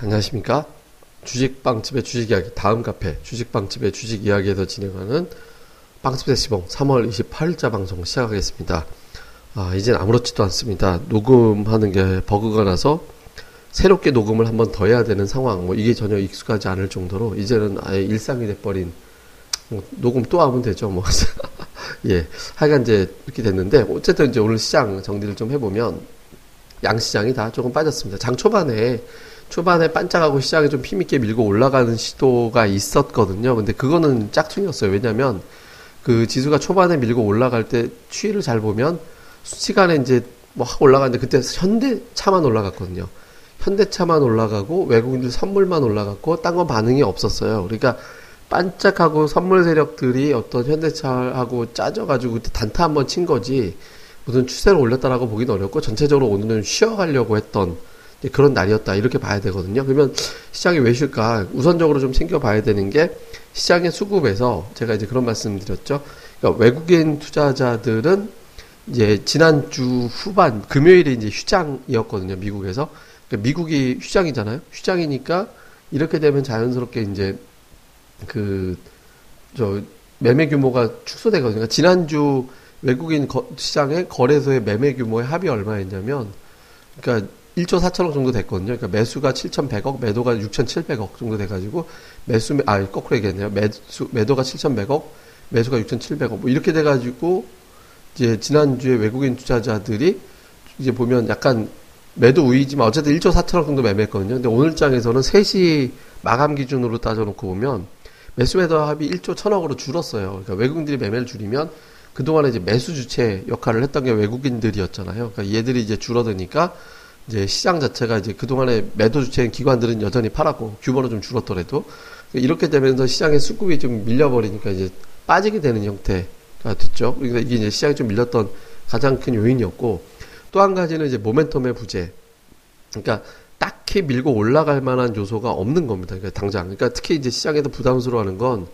안녕하십니까. 주식빵집의 주식 이야기, 다음 카페, 주식빵집의 주식 이야기에서 진행하는 빵집 대시봉 3월 28일자 방송 시작하겠습니다. 아, 이젠 아무렇지도 않습니다. 녹음하는 게 버그가 나서 새롭게 녹음을 한번 더 해야 되는 상황, 뭐 이게 전혀 익숙하지 않을 정도로 이제는 아예 일상이 돼버린 뭐 녹음 또 하면 되죠, 뭐. 예. 하여간 이제 이렇게 됐는데, 어쨌든 이제 오늘 시장 정리를 좀 해보면, 양시장이 다 조금 빠졌습니다. 장 초반에 초반에 반짝하고 시장에 좀 힘있게 밀고 올라가는 시도가 있었거든요. 근데 그거는 짝퉁이었어요. 왜냐면 그 지수가 초반에 밀고 올라갈 때 추이를 잘 보면 시간에 이제 뭐 올라가는데 그때 현대차만 올라갔거든요. 현대차만 올라가고 외국인들 선물만 올라갔고 딴 건 반응이 없었어요. 그러니까 반짝하고 선물 세력들이 어떤 현대차하고 짜져가지고 그때 단타 한번 친 거지 무슨 추세를 올렸다라고 보기는 어렵고 전체적으로 오늘은 쉬어가려고 했던 그런 날이었다 이렇게 봐야 되거든요. 그러면 시장이 왜 쉴까? 우선적으로 좀 챙겨봐야 되는 게 시장의 수급에서 제가 이제 그런 말씀드렸죠. 그러니까 외국인 투자자들은 이제 지난주 후반 금요일에 이제 휴장이었거든요. 미국에서 그러니까 미국이 휴장이잖아요. 휴장이니까 이렇게 되면 자연스럽게 이제 그 저 매매 규모가 축소되거든요. 그러니까 지난주 외국인 거, 시장의 거래소의 매매 규모의 합이 얼마였냐면 그러니까 1조 4천억 정도 됐거든요. 그러니까 매수가 7,100억, 매도가 6,700억 정도 돼가지고 매수, 아, 거꾸로 얘기했네요. 매수, 매도가 7,100억, 매수가 6,700억. 뭐 이렇게 돼가지고 이제 지난주에 외국인 투자자들이 이제 보면 약간 매도 우위지만 어쨌든 1조 4천억 정도 매매했거든요. 근데 오늘 장에서는 3시 마감 기준으로 따져놓고 보면 매수 매도 합이 1조 1천억으로 줄었어요. 그러니까 외국인들이 매매를 줄이면 그동안에 이제 매수 주체 역할을 했던 게 외국인들이었잖아요. 그러니까 얘들이 이제 줄어드니까 이제 시장 자체가 이제 그동안에 매도 주체인 기관들은 여전히 팔았고 규모는 좀 줄었더라도 이렇게 되면서 시장의 수급이 좀 밀려버리니까 이제 빠지게 되는 형태가 됐죠. 그러니까 이게 이제 시장이 좀 밀렸던 가장 큰 요인이었고 또 한 가지는 이제 모멘텀의 부재. 그러니까 딱히 밀고 올라갈 만한 요소가 없는 겁니다. 그러니까 당장. 그러니까 특히 이제 시장에서 부담스러워하는 건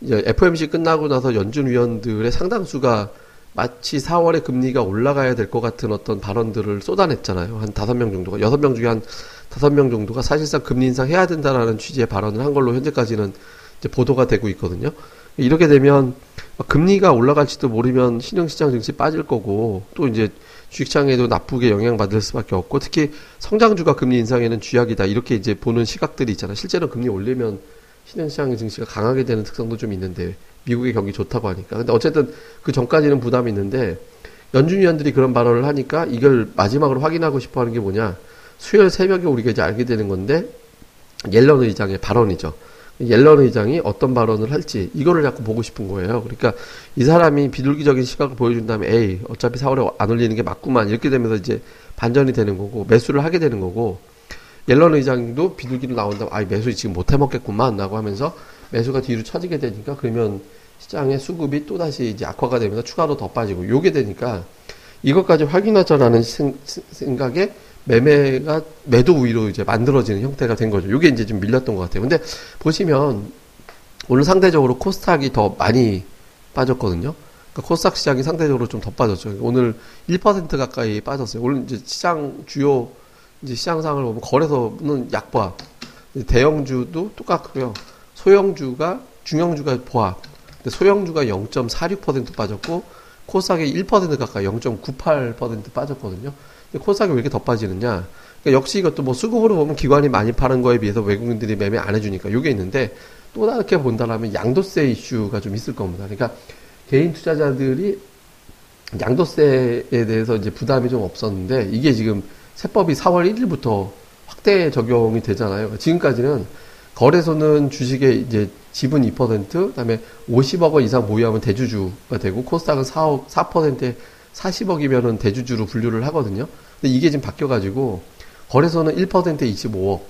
이제 FOMC 끝나고 나서 연준 위원들의 상당수가 마치 4월에 금리가 올라가야 될 것 같은 어떤 발언들을 쏟아냈잖아요. 한 다섯 명 정도가, 여섯 명 중에 한 다섯 명 정도가 사실상 금리 인상 해야 된다라는 취지의 발언을 한 걸로 현재까지는 이제 보도가 되고 있거든요. 이렇게 되면 금리가 올라갈지도 모르면 신흥시장 증시 빠질 거고 또 이제 주식창에도 나쁘게 영향받을 수밖에 없고 특히 성장주가 금리 인상에는 쥐약이다 이렇게 이제 보는 시각들이 있잖아요. 실제로 금리 올리면 신흥시장 증시가 강하게 되는 특성도 좀 있는데 미국의 경기 좋다고 하니까. 근데 어쨌든 그 전까지는 부담이 있는데 연준 위원들이 그런 발언을 하니까 이걸 마지막으로 확인하고 싶어 하는 게 뭐냐. 수요일 새벽에 우리가 이제 알게 되는 건데 옐런 의장의 발언이죠. 옐런 의장이 어떤 발언을 할지 이거를 자꾸 보고 싶은 거예요. 그러니까 이 사람이 비둘기적인 시각을 보여준 다음에 에이 어차피 4월에 안 올리는 게 맞구만 이렇게 되면서 이제 반전이 되는 거고 매수를 하게 되는 거고 옐런 의장도 비둘기로 나온다면 아 매수 지금 못 해먹겠구만 라고 하면서 매수가 뒤로 처지게 되니까 그러면 시장의 수급이 또다시 이제 악화가 되면서 추가로 더 빠지고 요게 되니까 이것까지 확인하자라는 생각에 매매가 매도 우위로 이제 만들어지는 형태가 된 거죠. 요게 이제 좀 밀렸던 것 같아요. 근데 보시면 오늘 상대적으로 코스닥이 더 많이 빠졌거든요. 그러니까 코스닥 시장이 상대적으로 좀 더 빠졌죠. 오늘 1% 가까이 빠졌어요. 오늘 이제 시장 주요 이제 시장상을 보면 거래소는 약보합, 대형주도 똑같고요. 소형주가 중형주가 보합. 근데 소형주가 0.46% 빠졌고 코스닥이 1% 가까이 0.98% 빠졌거든요. 근데 코스닥이 왜 이렇게 더 빠지느냐? 그러니까 역시 이것도 뭐 수급으로 보면 기관이 많이 파는 거에 비해서 외국인들이 매매 안 해주니까 이게 있는데 또 다르게 본다라면 양도세 이슈가 좀 있을 겁니다. 그러니까 개인 투자자들이 양도세에 대해서 이제 부담이 좀 없었는데 이게 지금 세법이 4월 1일부터 확대 적용이 되잖아요. 지금까지는 거래소는 주식의 이제 지분 2%, 그다음에 50억 원 이상 보유하면 대주주가 되고 코스닥은 4억 4%에 40억이면은 대주주로 분류를 하거든요. 근데 이게 지금 바뀌어 가지고 거래소는 1%에 25억,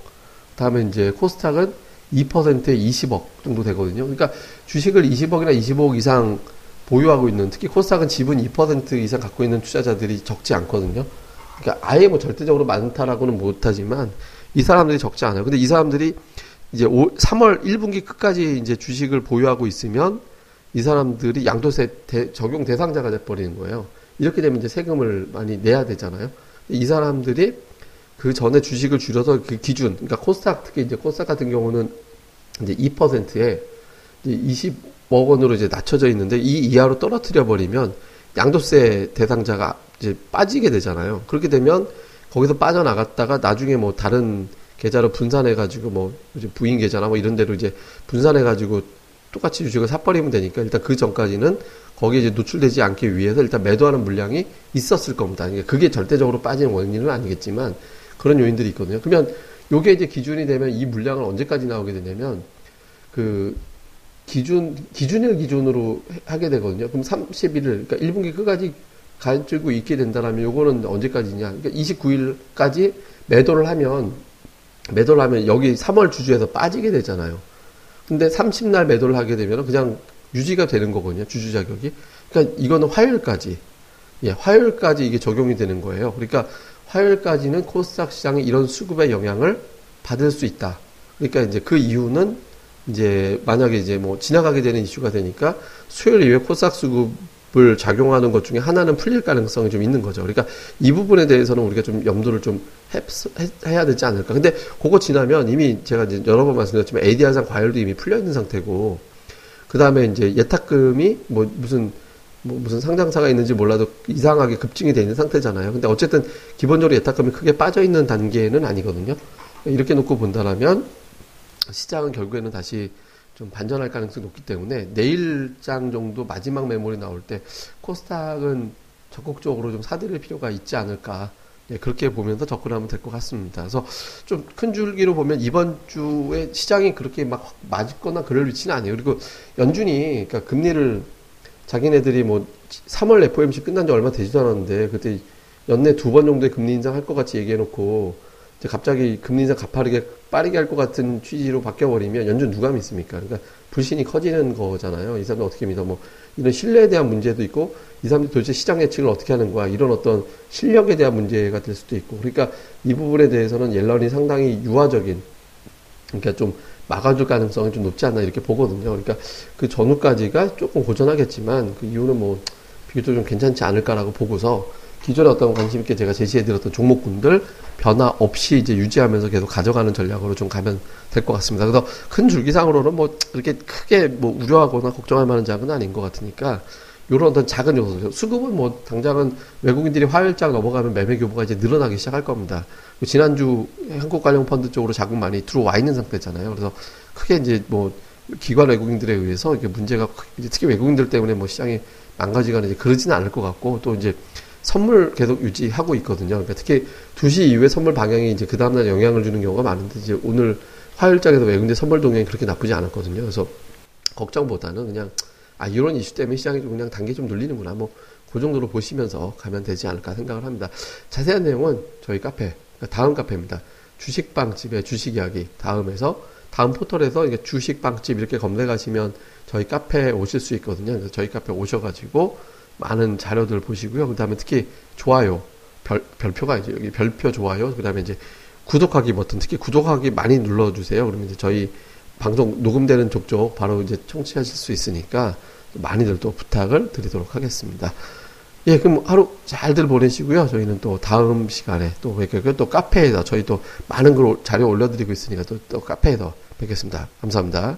그다음에 이제 코스닥은 2%에 20억 정도 되거든요. 그러니까 주식을 20억이나 25억 이상 보유하고 있는 특히 코스닥은 지분 2% 이상 갖고 있는 투자자들이 적지 않거든요. 그러니까 아예 뭐 절대적으로 많다라고는 못하지만 이 사람들이 적지 않아요. 근데 이 사람들이 이제 5, 3월 1분기 끝까지 이제 주식을 보유하고 있으면 이 사람들이 양도세 대, 적용 대상자가 돼버리는 거예요. 이렇게 되면 이제 세금을 많이 내야 되잖아요. 이 사람들이 그 전에 주식을 줄여서 그 기준, 그러니까 코스닥 특히 이제 코스닥 같은 경우는 이제 2%에 이제 20억 원으로 이제 낮춰져 있는데 이 이하로 떨어뜨려 버리면 양도세 대상자가 이제 빠지게 되잖아요. 그렇게 되면 거기서 빠져나갔다가 나중에 뭐 다른 계좌로 분산해 가지고 뭐 부인 계좌나 뭐 이런 데로 이제 분산해 가지고 똑같이 주식을 사버리면 되니까 일단 그 전까지는 거기에 이제 노출되지 않기 위해서 일단 매도하는 물량이 있었을 겁니다. 그러니까 그게 절대적으로 빠지는 원인은 아니겠지만 그런 요인들이 있거든요. 그러면 요게 이제 기준이 되면 이 물량은 언제까지 나오게 되냐면 그 기준 기준일 기준으로 하게 되거든요. 그럼 31일 그러니까 1분기 끝까지 가지고 있게 된다라면 요거는 언제까지냐? 그러니까 29일까지 매도를 하면 매도를 하면 여기 3월 주주에서 빠지게 되잖아요. 근데 30날 매도를 하게 되면 그냥 유지가 되는 거거든요. 주주 자격이. 그러니까 이거는 화요일까지 예, 화요일까지 이게 적용이 되는 거예요. 그러니까 화요일까지는 코스닥 시장이 이런 수급의 영향을 받을 수 있다. 그러니까 이제 그 이유는 이제 만약에 이제 뭐 지나가게 되는 이슈가 되니까 수요일 이후에 코스닥 수급 을 작용하는 것 중에 하나는 풀릴 가능성이 좀 있는 거죠. 그러니까 이 부분에 대해서는 우리가 좀 염두를 좀 해, 해야 되지 않을까. 근데 그거 지나면 이미 제가 이제 여러 번 말씀드렸지만 ADR상 과열도 이미 풀려 있는 상태고 그 다음에 이제 예탁금이 뭐 무슨 뭐 무슨 상장사가 있는지 몰라도 이상하게 급증이 돼 있는 상태잖아요. 근데 어쨌든 기본적으로 예탁금이 크게 빠져 있는 단계는 아니거든요. 이렇게 놓고 본다면 시장은 결국에는 다시 좀 반전할 가능성이 높기 때문에 내일장 정도 마지막 매물이 나올 때 코스닥은 적극적으로 좀 사들일 필요가 있지 않을까. 네, 그렇게 보면서 접근하면 될 것 같습니다. 그래서 좀 큰 줄기로 보면 이번 주에 시장이 그렇게 막 맞거나 그럴 위치는 아니에요. 그리고 연준이 그러니까 금리를 자기네들이 뭐 3월 FOMC 끝난 지 얼마 되지도 않았는데 그때 연내 두 번 정도의 금리 인상할 것 같이 얘기해놓고 이제 갑자기 금리 인상 가파르게 빠르게 할 것 같은 취지로 바뀌어버리면 연준 누가 믿습니까? 그러니까 불신이 커지는 거잖아요. 이 사람들 어떻게 믿어? 뭐 이런 신뢰에 대한 문제도 있고 이 사람들이 도대체 시장 예측을 어떻게 하는 거야? 이런 어떤 실력에 대한 문제가 될 수도 있고 그러니까 이 부분에 대해서는 옐런이 상당히 유화적인 그러니까 좀 막아줄 가능성이 좀 높지 않나 이렇게 보거든요. 그러니까 그 전후까지가 조금 고전하겠지만 그 이유는 뭐 비교적 좀 괜찮지 않을까라고 보고서 기존에 어떤 관심 있게 제가 제시해드렸던 종목군들 변화 없이 이제 유지하면서 계속 가져가는 전략으로 좀 가면 될 것 같습니다. 그래서 큰 줄기상으로는 뭐 이렇게 크게 뭐 우려하거나 걱정할 만한 작은 아닌 것 같으니까 요런 어떤 작은 요소, 수급은 뭐 당장은 외국인들이 화요일장 넘어가면 매매 규모가 이제 늘어나기 시작할 겁니다. 지난주 한국 관련 펀드 쪽으로 자금 많이 들어와 있는 상태잖아요. 그래서 크게 이제 뭐 기관 외국인들에 의해서 이게 문제가 특히 외국인들 때문에 뭐 시장이 망가지거나 이제 그러지는 않을 것 같고 또 이제 선물 계속 유지하고 있거든요. 그러니까 특히 2시 이후에 선물 방향이 이제 그 다음날 영향을 주는 경우가 많은데 이제 오늘 화요일장에서 외국인들 선물 동향이 그렇게 나쁘지 않았거든요. 그래서 걱정보다는 그냥 아 이런 이슈 때문에 시장이 좀 그냥 단계 좀 눌리는구나. 뭐 그 정도로 보시면서 가면 되지 않을까 생각을 합니다. 자세한 내용은 저희 카페 그러니까 다음 카페입니다. 주식빵집의 주식 이야기 다음에서 다음 포털에서 이게 주식빵집 이렇게 검색하시면 저희 카페에 오실 수 있거든요. 그래서 저희 카페 오셔가지고 많은 자료들 보시고요. 그 다음에 특히 좋아요, 별, 별표가 이제 여기 별표 좋아요. 그 다음에 이제 구독하기 버튼, 특히 구독하기 많이 눌러주세요. 그러면 이제 저희 방송 녹음되는 족족 바로 이제 청취하실 수 있으니까 많이들 또 부탁을 드리도록 하겠습니다. 예, 그럼 하루 잘들 보내시고요. 저희는 또 다음 시간에 또 뵙겠고요. 또 카페에서 저희 또 많은 글 자료 올려드리고 있으니까 또, 또 카페에서 뵙겠습니다. 감사합니다.